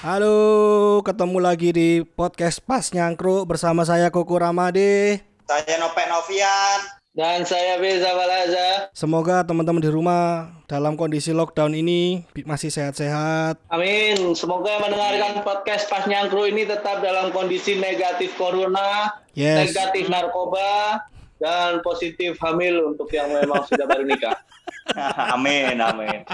Halo, ketemu lagi di podcast Pas Nyangkru bersama saya Koko Ramade. Saya Nopek Novian. Dan saya Beza Balaza. Semoga teman-teman di rumah dalam kondisi lockdown ini masih sehat-sehat. Amin. Semoga yang mendengarkan podcast Pas Nyangkru ini tetap dalam kondisi negatif corona, Yes. negatif narkoba, dan positif hamil untuk yang memang sudah baru nikah. amin, amin.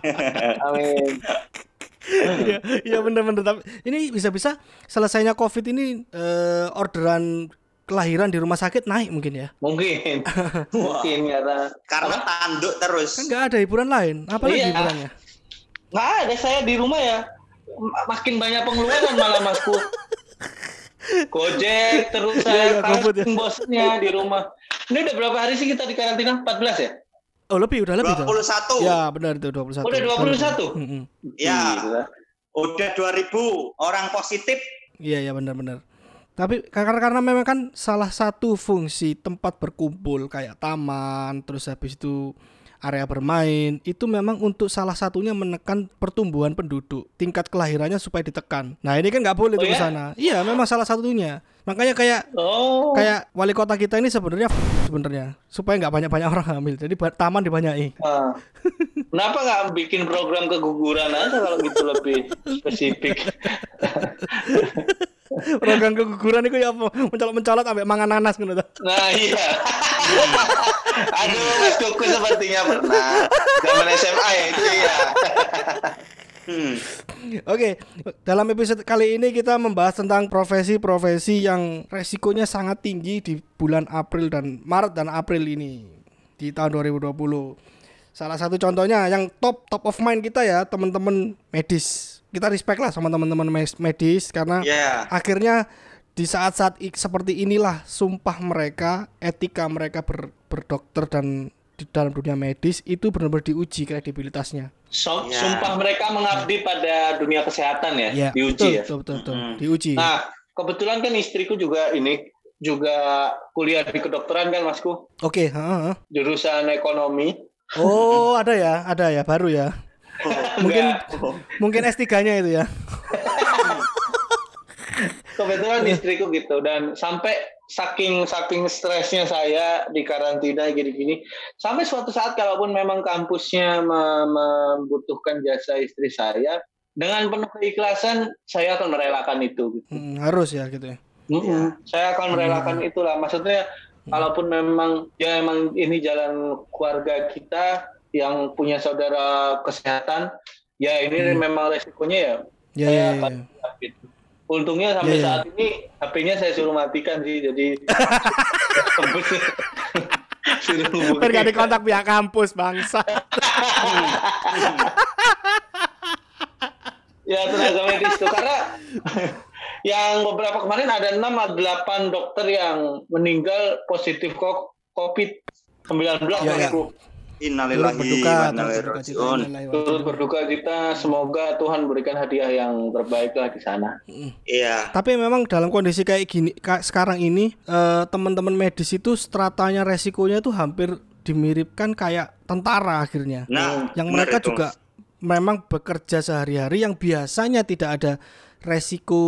Amin. Iya, iya bener-bener. Tapi ini bisa-bisa selesainya COVID ini eh, orderan kelahiran di rumah sakit naik mungkin ya. Mungkin. Mungkin karena Karena tanduk terus. Kan nggak ada hiburan lain. Apalagi Iya. hiburannya? nggak ada saya di rumah ya. Makin banyak pengeluaran malah masku. Gojek terus Iya, saya iya, GoFood ya. kasih bosnya di rumah. Ini udah berapa hari sih kita di karantina? 14 ya? Oh lebih, udah lebih. tuh. 21. Ya benar itu 21. Udah 21? Mm-mm. Ya. Udah 2000 orang positif. Iya ya benar-benar. Tapi karena karena memang kan salah satu fungsi tempat berkumpul kayak taman, terus habis itu area bermain itu memang untuk salah satunya menekan pertumbuhan penduduk, tingkat kelahirannya supaya ditekan. Nah ini kan nggak boleh Oh tuh ke ya? sana. Iya memang salah satunya. Makanya kayak Oh. kayak wali kota kita ini sebenarnya sebenarnya supaya nggak banyak-banyak orang hamil. Jadi taman dibanyaki. Ah. Kenapa nggak bikin program keguguran aja kalau gitu lebih spesifik? Program keguguran itu ya apa? Mencolot-mencolot sampai mangan nanas gitu. Nah iya. Aduh, Mas Kuku sepertinya pernah. Zaman SMA ya itu ya. Hmm. Oke, dalam episode kali ini kita membahas tentang profesi-profesi yang resikonya sangat tinggi di bulan April dan Maret dan April ini di tahun 2020. Salah satu contohnya yang top top of mind kita ya teman-teman medis. Kita respect lah sama teman-teman medis karena Ya. akhirnya di saat-saat seperti inilah sumpah mereka, etika mereka ber- berdokter dan di dalam dunia medis itu benar-benar diuji kredibilitasnya. Som- Ya. Sumpah mereka mengabdi pada dunia kesehatan ya, Ya, diuji betul, ya. betul, betul, betul. Mm-mm. diuji. Nah, kebetulan kan istriku juga ini juga kuliah di kedokteran kan Masku, Oke, heeh, heeh. jurusan ekonomi. Oh, ada ya, ada ya, baru ya. Mungkin mungkin S3-nya itu ya. kebetulan Iya. istriku gitu dan sampai saking saking stresnya saya di karantina gini-gini sampai suatu saat kalaupun memang kampusnya me- membutuhkan jasa istri saya dengan penuh keikhlasan saya akan merelakan itu gitu. Hmm, harus ya gitu ya. Mm-mm. saya akan merelakan itulah maksudnya kalaupun memang ya emang ini jalan keluarga kita yang punya saudara kesehatan ya ini memang resikonya ya Ya, saya ya, akan ya. siap gitu. Untungnya sampai Iya, iya. saat ini HP-nya saya suruh matikan sih, jadi suruh. Biar gak dikontak pihak kampus bangsa. Ya tenaga medis tuh karena yang beberapa kemarin ada 6 atau 8 dokter yang meninggal positif COVID 19 Iya, iya. Mas. Innalillahi berduka, wa turut inna ilaihi raji'un. Turut berduka kita, semoga Tuhan berikan hadiah yang terbaik lah di sana. Iya. Tapi memang dalam kondisi kayak gini ka- sekarang ini eh, teman-teman medis itu stratanya resikonya itu hampir dimiripkan kayak tentara akhirnya. Nah, yang mereka itu. juga memang bekerja sehari-hari yang biasanya tidak ada resiko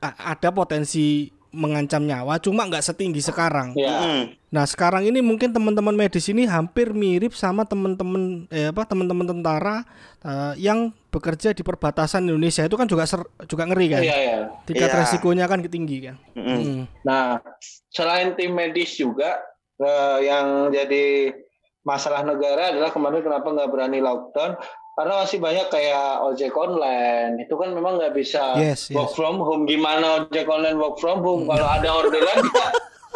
a- ada potensi mengancam nyawa cuma nggak setinggi sekarang. Ya. Mm. Nah sekarang ini mungkin teman-teman medis ini hampir mirip sama teman-teman eh apa teman-teman tentara eh, yang bekerja di perbatasan Indonesia itu kan juga ser- juga ngeri kan. Iya, ya. Tingkat Iya. resikonya kan tinggi kan. Mm-mm. Hmm. Nah, selain tim medis juga eh, yang jadi masalah negara adalah kemarin kenapa nggak berani lockdown karena masih banyak kayak ojek online itu kan memang nggak bisa Yes, work yes. from home gimana ojek online work from home kalau ada orderan dia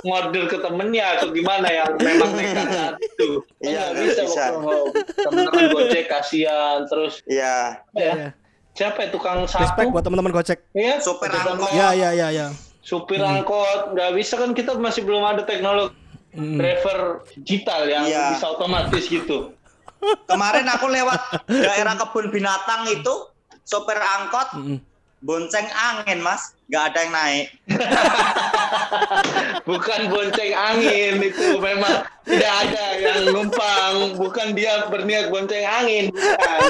ngorder ke temennya atau gimana yang memang nekat itu Kan Iya, nggak bisa, bisa. work from home teman-teman gojek kasihan terus Iya. ya Iya. siapa ya tukang Respect sapu buat teman-teman Gojek. ya Sopir ojek angkot. online. Ya ya ya ya. supir angkot nggak bisa kan kita masih belum ada teknologi Mm. driver digital yang Iya. bisa otomatis gitu. Kemarin aku lewat daerah kebun binatang itu sopir angkot bonceng angin, Mas. Nggak ada yang naik. Bukan bonceng angin itu memang tidak ada yang numpang, bukan dia berniat bonceng angin, bukan.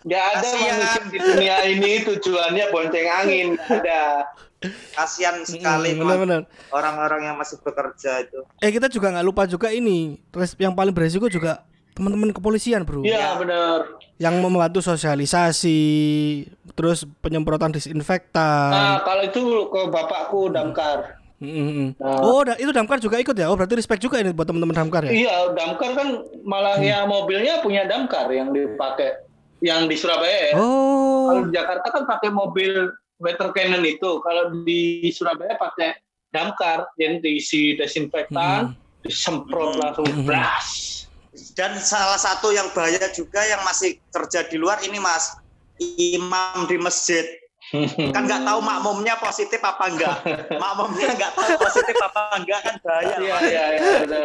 Nggak ada Kasihan. manusia di dunia ini tujuannya bonceng angin. Ada. Kasihan sekali Mm, Mas. benar-benar. orang-orang yang masih bekerja itu. Eh kita juga nggak lupa juga ini yang paling beresiko juga teman-teman kepolisian bro Iya benar. yang membantu sosialisasi terus penyemprotan disinfektan Nah kalau itu ke bapakku damkar. Mm, mm, mm. Nah. oh itu damkar juga ikut ya oh berarti respect juga ini buat teman-teman damkar ya Iya damkar kan malah ya mobilnya punya damkar yang dipakai yang di Surabaya ya. Kalau oh di Jakarta kan pakai mobil water cannon itu. Kalau di Surabaya pakai damkar, jadi diisi desinfektan, disemprot Hmm. langsung Hmm. Dan salah satu yang bahaya juga yang masih kerja di luar ini Mas, imam di masjid. Kan nggak tahu makmumnya positif apa enggak. Makmumnya nggak tahu positif apa enggak kan bahaya. Iya iya iya benar.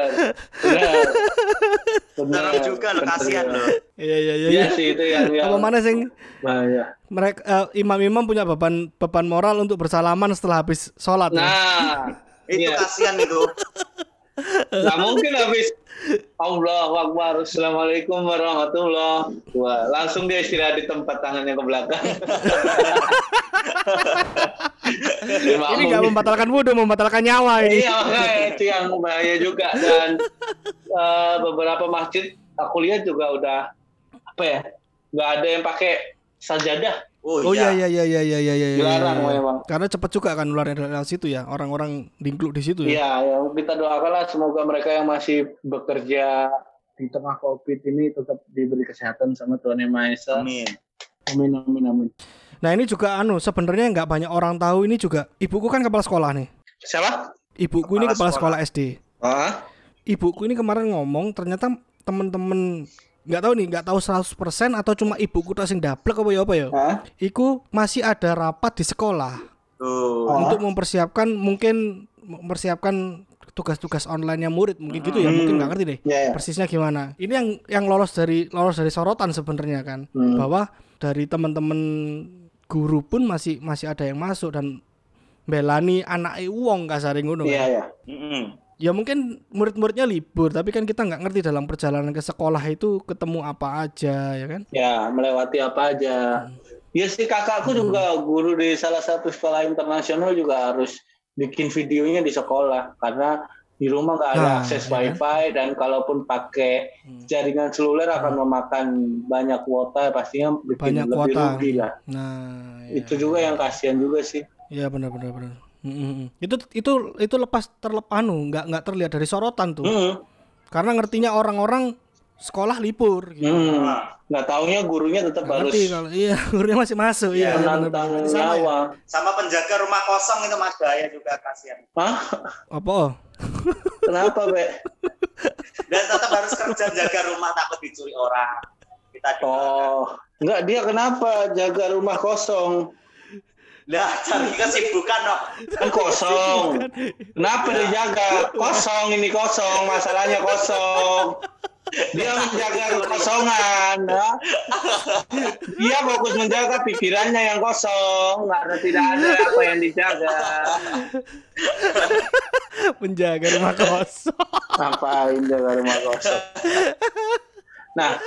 Benar. Juga loh, benar. kasihan loh. iya iya iya Iya iya. sih itu yang yang apa mana sing bahaya. mereka eh, imam-imam punya beban beban moral untuk bersalaman setelah habis sholat ya? Nah, Itu iya. kasihan itu. Nggak mungkin habis Allah Akbar, Assalamualaikum warahmatullah. Wah, langsung dia istirahat di tempat tangannya ke belakang. ini nggak membatalkan wudhu membatalkan nyawa ini Iya, makanya itu yang bahaya juga dan eh, beberapa masjid aku lihat juga udah apa ya, nggak ada yang pakai sajadah. Oh, oh iya iya. iya iya iya iya iya iya, Dilarang iya. memang. karena cepat juga kan ularnya dari situ ya orang-orang dingkluk di situ ya Iya, ya, kita doakanlah semoga mereka yang masih bekerja di tengah COVID ini tetap diberi kesehatan sama Tuhan Yang Maha Esa. Amin. Amin, amin, amin. Nah ini juga anu sebenarnya nggak banyak orang tahu ini juga ibuku kan kepala sekolah nih. Siapa? Ibuku ini Kepala kepala sekolah SD. Ah, Ibuku ini kemarin ngomong ternyata temen-temen nggak tahu nih nggak tahu 100% atau cuma ibuku tak sing dablek apa ya apa ya. Hah? Iku masih ada rapat di sekolah. Oh. untuk mempersiapkan mungkin mempersiapkan tugas-tugas online murid mungkin gitu ya Hmm. mungkin nggak ngerti deh Ya, ya. persisnya gimana. Ini yang yang lolos dari lolos dari sorotan sebenarnya kan Hmm. bahwa dari teman-teman guru pun masih masih ada yang masuk dan belani anak wong kasare ngono Iya, kan. Ya. Ya mungkin murid-muridnya libur tapi kan kita nggak ngerti dalam perjalanan ke sekolah itu ketemu apa aja ya kan. Ya, melewati apa aja. Ya sih kakakku juga guru di salah satu sekolah internasional juga harus bikin videonya di sekolah karena di rumah nggak ada Nah, akses ya kan? wifi dan kalaupun pakai Hmm. jaringan seluler akan memakan banyak kuota pastinya bikin Banyak lebih kuota. rugi lah. Nah, ya. Itu juga yang kasihan juga sih. Ya benar benar benar. Mm, mm, mm. Itu itu itu lepas terlepas anu nggak nggak terlihat dari sorotan tuh. Hmm. Karena ngertinya orang-orang sekolah libur gitu. Hmm. Nah, Nggak taunya gurunya tetap Nggak harus ngerti kalau iya gurunya masih masuk iya. menantang benar. Sama ya? sama penjaga rumah kosong itu Mas bahaya juga kasihan. Hah? Apa? Kenapa, Be? Dan tetap harus kerja jaga rumah takut dicuri orang. Kita. Oh, enggak dia kenapa jaga rumah kosong? Lah cari kesibukan dong. Kan kosong. Kenapa dijaga? Kosong ini kosong, masalahnya kosong. Dia menjaga kekosongan. ya. Dia fokus menjaga pikirannya yang kosong, karena tidak ada apa yang dijaga. Menjaga rumah kosong. Ngapain jaga rumah kosong? Nah,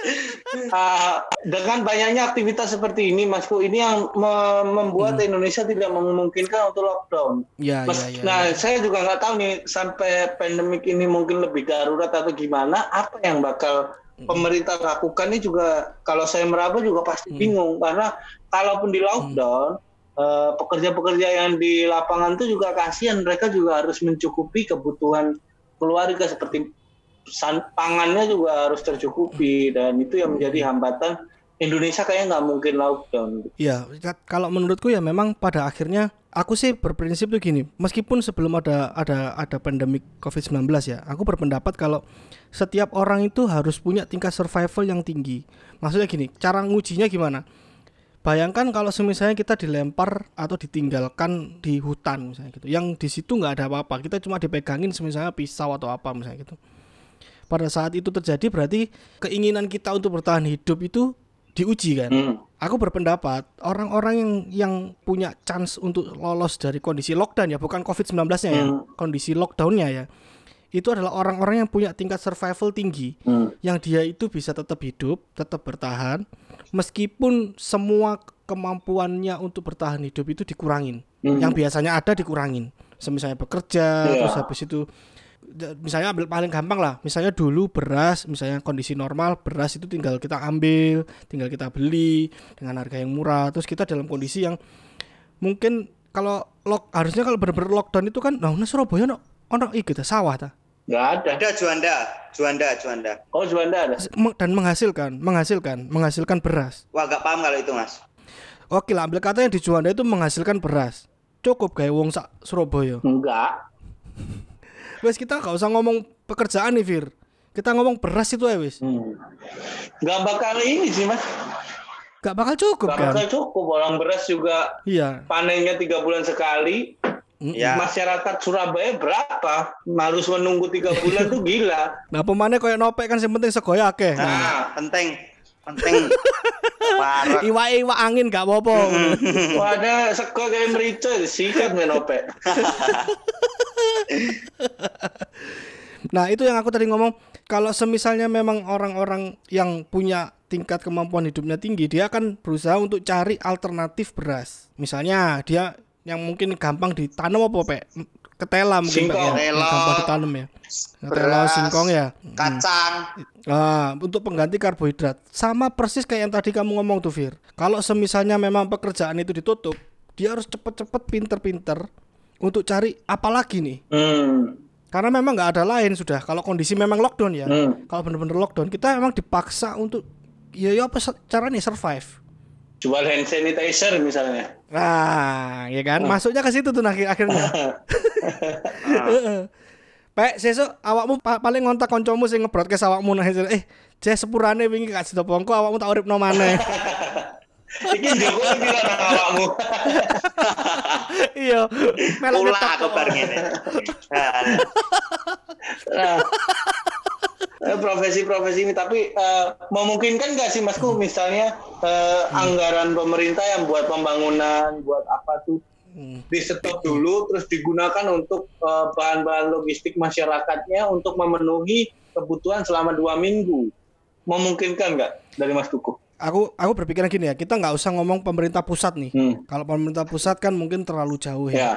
uh, dengan banyaknya aktivitas seperti ini, Masku, ini yang me- membuat Indonesia tidak memungkinkan untuk lockdown. Ya Mas, ya ya. nah, saya juga nggak tahu nih sampai pandemik ini mungkin lebih darurat atau gimana. Apa yang bakal pemerintah lakukan ini juga kalau saya meraba juga pasti bingung karena kalaupun di lockdown eh, pekerja-pekerja yang di lapangan itu juga kasihan mereka juga harus mencukupi kebutuhan keluarga seperti san- pangannya juga harus tercukupi dan itu yang menjadi hambatan Indonesia kayaknya nggak mungkin lockdown. Ya, ka- kalau menurutku ya memang pada akhirnya aku sih berprinsip tuh gini, meskipun sebelum ada ada ada pandemik Covid-19 ya, aku berpendapat kalau setiap orang itu harus punya tingkat survival yang tinggi. Maksudnya gini, cara ngujinya gimana? Bayangkan kalau misalnya kita dilempar atau ditinggalkan di hutan misalnya gitu, yang di situ nggak ada apa-apa, kita cuma dipegangin misalnya pisau atau apa misalnya gitu. Pada saat itu terjadi berarti keinginan kita untuk bertahan hidup itu diuji kan? Hmm. Aku berpendapat orang-orang yang yang punya chance untuk lolos dari kondisi lockdown ya, bukan COVID-19-nya ya, Hmm. kondisi lockdownnya ya. itu adalah orang-orang yang punya tingkat survival tinggi, Hmm. yang dia itu bisa tetap hidup, tetap bertahan, meskipun semua kemampuannya untuk bertahan hidup itu dikurangin. Hmm. Yang biasanya ada dikurangin. Misalnya bekerja, Iya. terus habis itu misalnya ambil paling gampang lah, misalnya dulu beras, misalnya kondisi normal beras itu tinggal kita ambil, tinggal kita beli dengan harga yang murah. Terus kita dalam kondisi yang mungkin kalau lock harusnya kalau benar-benar lockdown itu kan, nah nah Surabaya no, ono iki ta, sawah ta. Nggak ada. Ada Juanda, Juanda, Juanda. Oh Juanda ada. Dan menghasilkan, menghasilkan, menghasilkan beras. Wah, gak paham kalau itu, Mas. Oke lah, ambil kata yang di Juanda itu menghasilkan beras. Cukup kayak wong sak Surabaya. Enggak. Wes kita gak usah ngomong pekerjaan nih, Fir. Kita ngomong beras itu ya wis. Hmm. Nggak bakal ini sih mas. Gak bakal cukup Nggak kan? bakal cukup. Orang beras juga Iya. panennya tiga bulan sekali. Ya. Masyarakat Surabaya berapa? Harus menunggu tiga bulan tuh gila. Nah, pemane koyo nopek kan sing penting sego ya akeh. Nah, Nah, penting. Penting. Parah. iwa-iwa angin gak apa-apa. Wah ada seko kayak merica sikat menope. Nah, itu yang aku tadi ngomong, kalau semisalnya memang orang-orang yang punya tingkat kemampuan hidupnya tinggi, dia akan berusaha untuk cari alternatif beras. Misalnya dia yang mungkin gampang ditanam apa, Pak? Ketela mungkin Pak, Singkong. ya. Gampang ditanam ya. Ketela singkong ya. Kacang. Ah, untuk pengganti karbohidrat. Sama persis kayak yang tadi kamu ngomong tuh, Fir. Kalau semisalnya memang pekerjaan itu ditutup, dia harus cepet-cepet pinter-pinter untuk cari apa lagi nih. Hmm. Karena memang nggak ada lain sudah. Kalau kondisi memang lockdown ya. Hmm. Kalau bener-bener lockdown, kita memang dipaksa untuk ya ya apa se- caranya survive. Jual hand sanitizer misalnya. Nah, ya kan? Masuknya ke situ tuh akhir akhirnya. Heeh. Pek, sesuk awakmu pa- paling ngontak kancamu sing nge-broadcast awakmu nah eh Jeh sepurane wingi gak bongko awakmu tak uripno maneh. Iki Jokowi bilang nang awakmu. iya. Melok ngetok. aku bar ngene. Nah, profesi-profesi ini tapi eh, memungkinkan nggak sih masku misalnya eh, anggaran pemerintah yang buat pembangunan buat apa tuh Hmm. di stop dulu terus digunakan untuk eh, bahan-bahan logistik masyarakatnya untuk memenuhi kebutuhan selama dua minggu memungkinkan nggak dari Mas Tuku? Aku aku berpikiran gini ya, kita nggak usah ngomong pemerintah pusat nih. Hmm. Kalau pemerintah pusat kan mungkin terlalu jauh ya. Ya,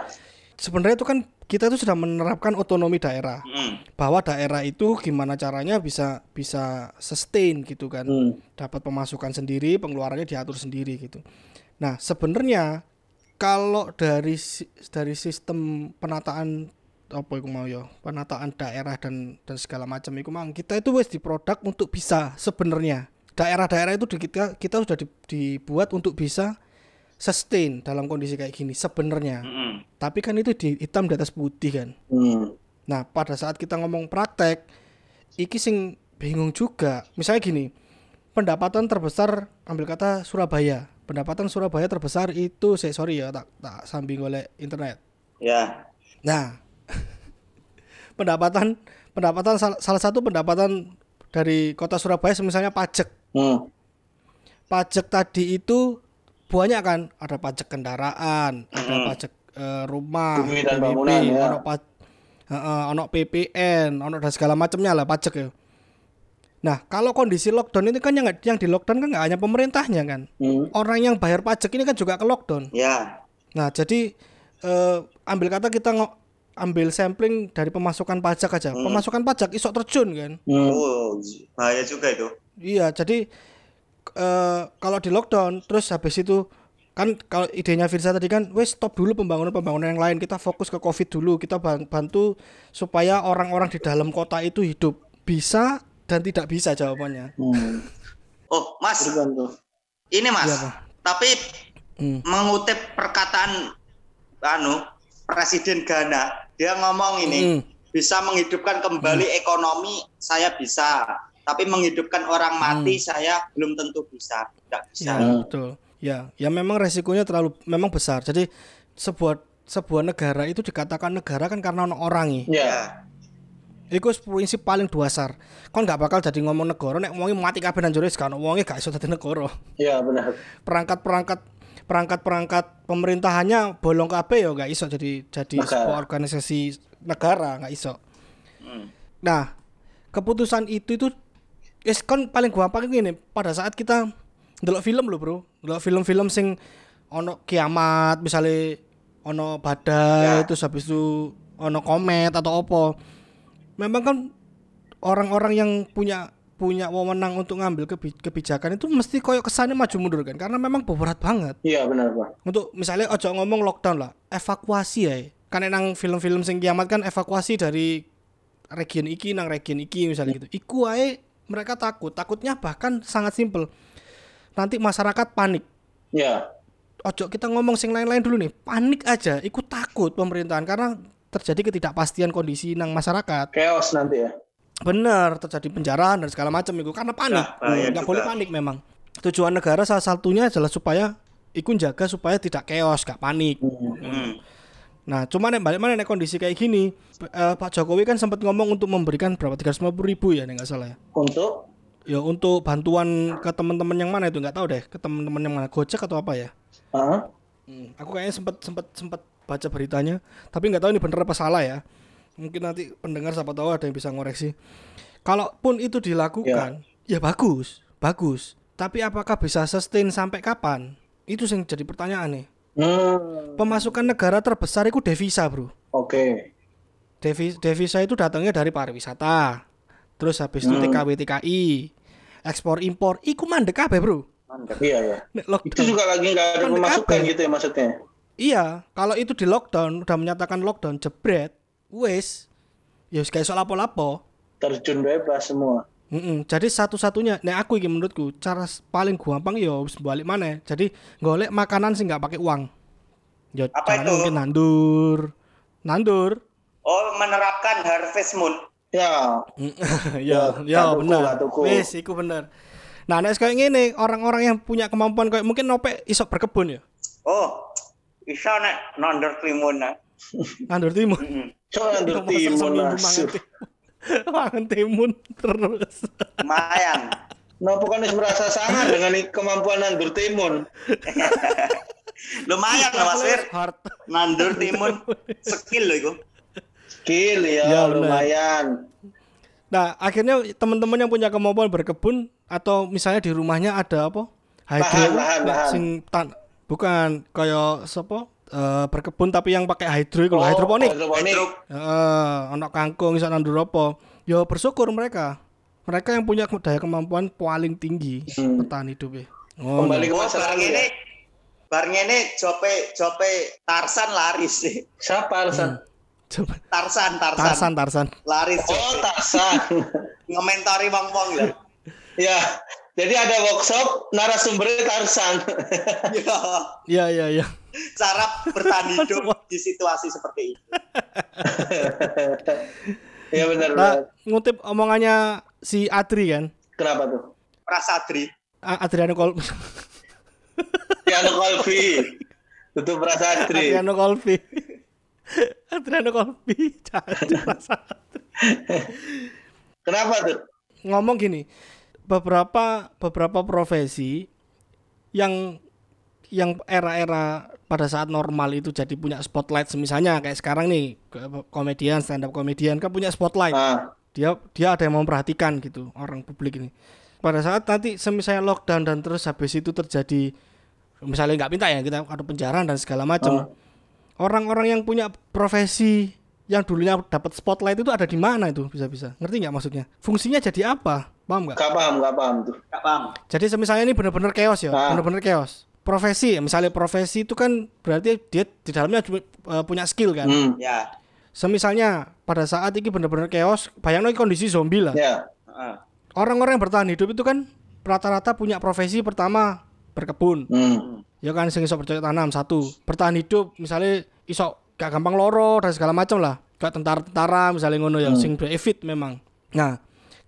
Sebenarnya itu kan kita itu sudah menerapkan otonomi daerah. mm. bahwa daerah itu gimana caranya bisa bisa sustain gitu kan Hmm. dapat pemasukan sendiri pengeluarannya diatur sendiri gitu nah sebenarnya kalau dari dari sistem penataan apa itu mau ya penataan daerah dan dan segala macam itu mang kita itu wes diproduk untuk bisa sebenarnya daerah-daerah itu di kita kita sudah di- dibuat untuk bisa sustain dalam kondisi kayak gini sebenarnya Mm-mm. tapi kan itu di hitam di atas putih kan Hmm. Nah, pada saat kita ngomong praktek, iki sing bingung juga. Misalnya gini, pendapatan terbesar ambil kata Surabaya. Pendapatan Surabaya terbesar itu, saya sorry ya, tak tak sambing oleh internet. Ya. Nah, pendapatan pendapatan sal- salah satu pendapatan dari kota Surabaya misalnya pajak. Hmm. Pajak tadi itu banyak kan, ada pajak kendaraan, ada Mm-mm. pajak eh, rumah, Bumi dan bangunan, ya. ono pa- Heeh, ono PPN, ono dan segala macamnya lah pajak ya. Nah, kalau kondisi lockdown ini kan yang yang di lockdown kan nggak hanya pemerintahnya kan. Hmm. Orang yang bayar pajak ini kan juga ke lockdown. Ya. Nah, jadi eh, ambil kata kita ambil sampling dari pemasukan pajak aja. Pemasukan pajak isok terjun kan. Hmm. Oh, bahaya juga itu. Iya, jadi eh kalau di lockdown terus habis itu kan kalau idenya Firza tadi kan wes stop dulu pembangunan-pembangunan yang lain kita fokus ke Covid dulu kita ban- bantu supaya orang-orang di dalam kota itu hidup bisa dan tidak bisa jawabannya. Hmm. Oh, Mas, ini Mas. Iya, Pak. Tapi Hmm. mengutip perkataan anu Presiden Ghana, dia ngomong ini Hmm. bisa menghidupkan kembali ekonomi saya bisa, tapi menghidupkan orang mati saya belum tentu bisa, tidak bisa. Ya, Hmm. betul. Ya, ya memang resikonya terlalu memang besar. Jadi sebuah sebuah negara itu dikatakan negara kan karena ono orang Ya. Ya. Iku prinsip paling dasar. Kon nggak bakal jadi ngomong negara nek wonge mati kabeh nang jero kan wonge gak iso dadi negara. Ya benar. Perangkat-perangkat perangkat-perangkat pemerintahannya bolong kabeh ya gak iso jadi jadi Negara. sebuah organisasi negara nggak iso. Mm. Nah, keputusan itu itu es kan paling gampang ini pada saat kita ndelok film loh, Bro. Ndelok film-film sing ono kiamat misalnya ono badai Ya. terus habis itu ono komet atau opo. Memang kan orang-orang yang punya punya wewenang untuk ngambil kebi- kebijakan itu mesti koyok kesannya maju mundur kan karena memang berat banget Iya benar pak. untuk misalnya ojo ngomong lockdown lah evakuasi ya kan nang film-film sing kiamat kan evakuasi dari region iki nang region iki misalnya gitu iku ae mereka takut. Takutnya bahkan sangat simpel. Nanti masyarakat panik. Iya. ojo kita ngomong sing lain-lain dulu nih. Panik aja. Ikut takut pemerintahan karena terjadi ketidakpastian kondisi nang masyarakat. Chaos nanti ya. bener terjadi penjarahan dan segala macam itu karena panik. Nah, nggak juga. boleh panik memang. Tujuan negara salah satunya adalah supaya ikut jaga supaya tidak chaos gak panik. Mm. Nah, cuman nek balik mana nek kondisi kayak gini, eh, Pak Jokowi kan sempat ngomong untuk memberikan berapa 350 ribu ya, nggak salah ya. Untuk Ya untuk bantuan ke teman-teman yang mana itu nggak tahu deh, ke teman-teman yang mana, Gojek atau apa ya? Hah? Hmm, aku kayaknya sempat sempat sempat baca beritanya, tapi nggak tahu ini bener apa salah ya. Mungkin nanti pendengar siapa tahu ada yang bisa ngoreksi. Kalaupun itu dilakukan, ya, bagus, bagus. Tapi apakah bisa sustain sampai kapan? Itu yang jadi pertanyaan nih. Hmm. Pemasukan negara terbesar itu devisa, Bro. Oke. Devi- devisa itu datangnya dari pariwisata. Terus habis itu Hmm. TKW TKI, ekspor impor, iku mandek kabeh, Bro. Mantap. Iya ya. Nek Itu lockdown. juga lagi nggak ada Kan pemasukan kabeh. gitu ya maksudnya. Iya, kalau itu di lockdown, udah menyatakan lockdown, jebret, wes, ya kayak soal lapo-lapo. Terjun bebas semua. Mm-mm. Jadi satu-satunya, nek aku iki menurutku cara paling gampang ya wis balik mana. Jadi golek makanan sih nggak pakai uang. Ya Apa itu? mungkin nandur, nandur. Oh, menerapkan harvest moon. Ya. ya, Ya, ya tuku. Wis, iku bener. Nah, nek kayak gini, orang-orang yang punya kemampuan kayak mungkin nope iso berkebun ya. Oh, bisa nek nonder timun. nah. Nandur timun. Coba nandur timun mangan timun. Terus. Lumayan. Nah, bukan merasa sangat dengan kemampuan nandur timun. Lumayan lah Mas Fir. Nandur timun skill loh itu. Skill ya, Ya, lumayan. Nah, akhirnya teman-teman yang punya kemampuan berkebun atau misalnya di rumahnya ada apa? Lahan, lahan, nah, lahan. sing tan bukan kayak sapa? Eh, berkebun tapi yang pakai hydro itu Oh, hidroponik. Hidroponik. Hidro- Heeh, anak kangkung iso nandur apa? Ya bersyukur mereka. Mereka yang punya daya kemampuan paling tinggi Hmm. bertahan hidup ya. Oh, Kembali ke Oh, masa barang lalu ini ya. barang ini jope jope Tarsan laris sih. Siapa Arsan? coba. Tarsan, Tarsan. Tarsan, Tarsan. Laris Oh. Tarsan. Ngomentari wong-wong lah. ya. Jadi ada workshop narasumbernya Tarsan. Ya, Iya, iya, iya. cara bertahan hidup di situasi seperti itu. ya benar Nah, benar. ngutip omongannya si Adri kan. Kenapa tuh? Prasadri. A- Adriano Kol Piano Colby. Itu Prasatri. Adriano Kolbi. Adriano Kolbi. Caca rasa. Kenapa tuh? Ngomong gini, beberapa beberapa profesi yang yang era-era pada saat normal itu jadi punya spotlight. Misalnya kayak sekarang nih komedian stand up komedian kan punya spotlight. Ah, dia dia ada yang memperhatikan gitu orang publik ini. Pada saat nanti misalnya lockdown dan terus habis itu terjadi misalnya nggak minta ya kita ada penjarahan dan segala macam orang-orang yang punya profesi yang dulunya dapat spotlight itu ada di mana itu bisa-bisa? Ngerti nggak maksudnya? Fungsinya jadi apa paham nggak gak paham, gak paham tuh. Gak paham. jadi misalnya ini benar-benar chaos ya Ah. benar-benar chaos profesi ya misalnya profesi itu kan berarti dia di dalamnya eh, punya skill kan Hmm. Ya. semisalnya pada saat ini benar-benar chaos bayangin kondisi zombie lah Ya. Heeh. orang-orang yang bertahan hidup itu kan rata-rata punya profesi pertama berkebun Hmm. ya kan sing iso bercocok tanam satu bertahan hidup misalnya iso gak gampang loro dan segala macam lah kayak tentara-tentara misalnya ngono ya sing fit memang nah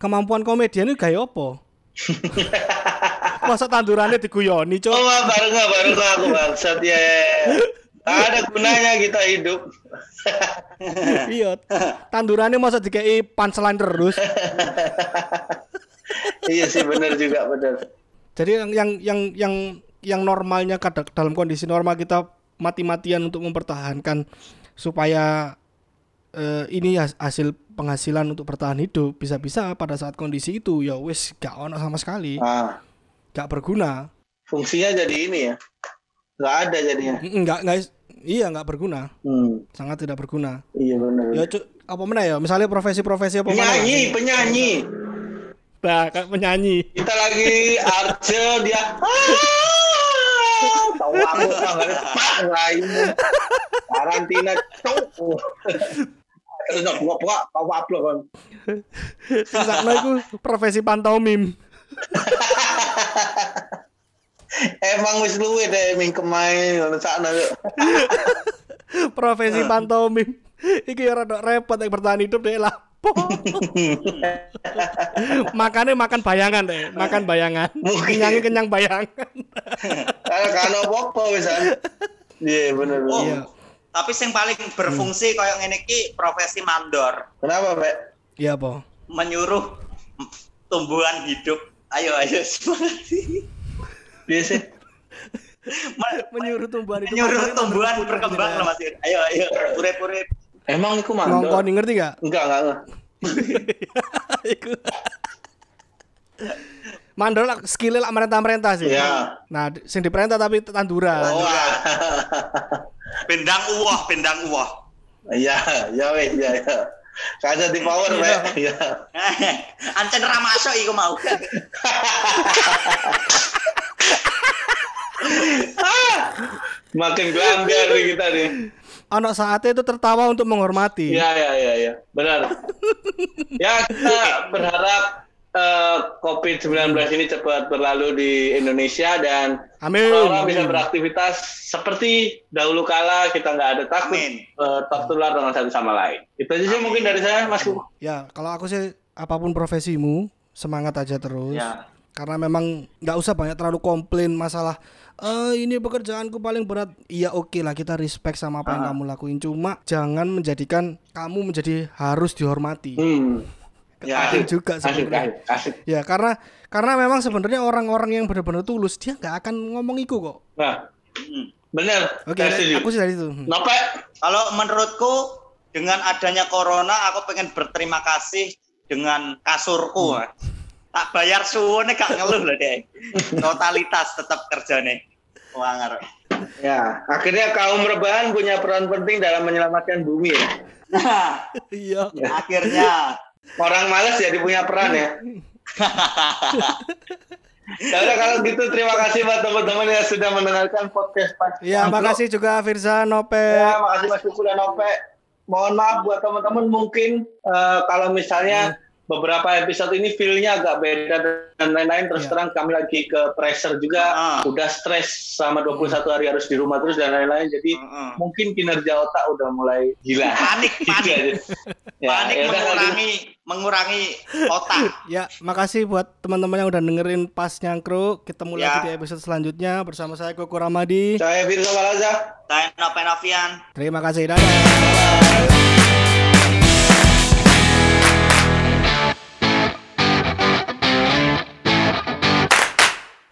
kemampuan komedian ini kayak apa masa tandurannya diguyoni Oh, cok Wah, baru nggak baru nggak aku bangsat ya. ya, ya. Ada gunanya kita hidup. iya tandurannya masa dikei punchline terus iya sih benar juga benar. Jadi yang yang yang yang yang normalnya kada- dalam kondisi normal kita mati-matian untuk mempertahankan supaya eh, ini has- hasil penghasilan untuk bertahan hidup bisa-bisa pada saat kondisi itu ya wis gak ono sama sekali Ah, gak berguna fungsinya jadi ini ya. Nggak ada jadinya. Mm, nggak nggak iya nggak berguna Hmm, sangat tidak berguna iya benar. ya cu- apa mana ya misalnya profesi-profesi apa mana Penyanyi, penyanyi. nah kayak penyanyi Kita lagi Arce dia "Ah, tahu aku nggak karantina cok terus nggak buka buka tahu apa kan Sakno itu profesi pantomim emang wis luwe deh ming kemain ngono sakno profesi pantomim iki ya rada repot yang bertahan hidup deh lah. Makannya makan bayangan deh makan bayangan. Kenyangnya kenyang bayangan. Kalau kan apa bisa iya bener Oh. Tapi yang paling berfungsi kayak ngene iki profesi mandor, kenapa Pak? iya po menyuruh tumbuhan hidup. Ayo ayo semangat. biasa Men- menyuruh tumbuhan itu menyuruh tumbuhan berkembang loh Mas. Ayo ayo urip-urip. emang iku mandor ngongkon ngerti gak enggak enggak enggak Iku. Mandor lah skillnya lah merentah-merentah sih. Iya. Nah, sing diperintah tapi tanduran. oh Bendang uwah, bendang uwah. iya ya wes ya ya Kaca di power, Pak. Iya. Ancen ra masuk iku mau. Makin gelanggar nih kita nih. Anak saatnya itu tertawa untuk menghormati. Iya, iya, iya, iya. Benar. ya, kita berharap eh, COVID-19 ini cepat berlalu di Indonesia dan Amin. orang bisa beraktivitas seperti dahulu kala kita nggak ada takut Amin. eh, tertular dengan satu sama lain. Itu aja sih Amin. mungkin dari saya, Mas. Ya, kalau aku sih apa pun profesimu, semangat aja terus. Ya. Karena memang nggak usah banyak terlalu komplain masalah eh ini pekerjaanku paling berat. Iya oke lah kita respect sama apa yang Ah. kamu lakuin. Cuma jangan menjadikan kamu menjadi harus dihormati. Hmm. Ya. Juga sebenarnya. Ya karena karena memang sebenarnya orang-orang yang benar-benar tulus dia nggak akan ngomong iku kok. Nah, Hmm. benar. Oke, setuju. aku sih dari itu. Hmm. Nope. Kalau menurutku dengan adanya corona aku pengen berterima kasih dengan kasurku. Mas. Tak bayar suwone gak ngeluh loh deh. Totalitas tetap kerjane. Wanger. Ya, akhirnya kaum rebahan punya peran penting dalam menyelamatkan bumi ya. Nah, Iya. akhirnya Orang malas jadi punya peran ya. Ya udah kalau gitu terima kasih buat teman-teman yang sudah mendengarkan podcast Pas. Iya, makasih juga Firza Nope. Ya, makasih Mas Kuku dan Ope. Mohon maaf buat teman-teman mungkin eh, kalau misalnya beberapa episode ini feel-nya agak beda dan lain-lain terus Iya. terang kami lagi ke pressure juga Ah. udah stres selama 21 hari harus di rumah terus dan lain-lain jadi Heeh. mungkin kinerja otak udah mulai gila panik, Gitu panik, ya, panik ya mengurangi mengurangi otak. Ya, makasih buat teman-teman yang udah dengerin Pas Nyangkru. Ketemu Ya. lagi di episode selanjutnya bersama saya Koko Ramadi. saya Firza Balaza Saya Nopen Novian. Terima kasih. Dadah.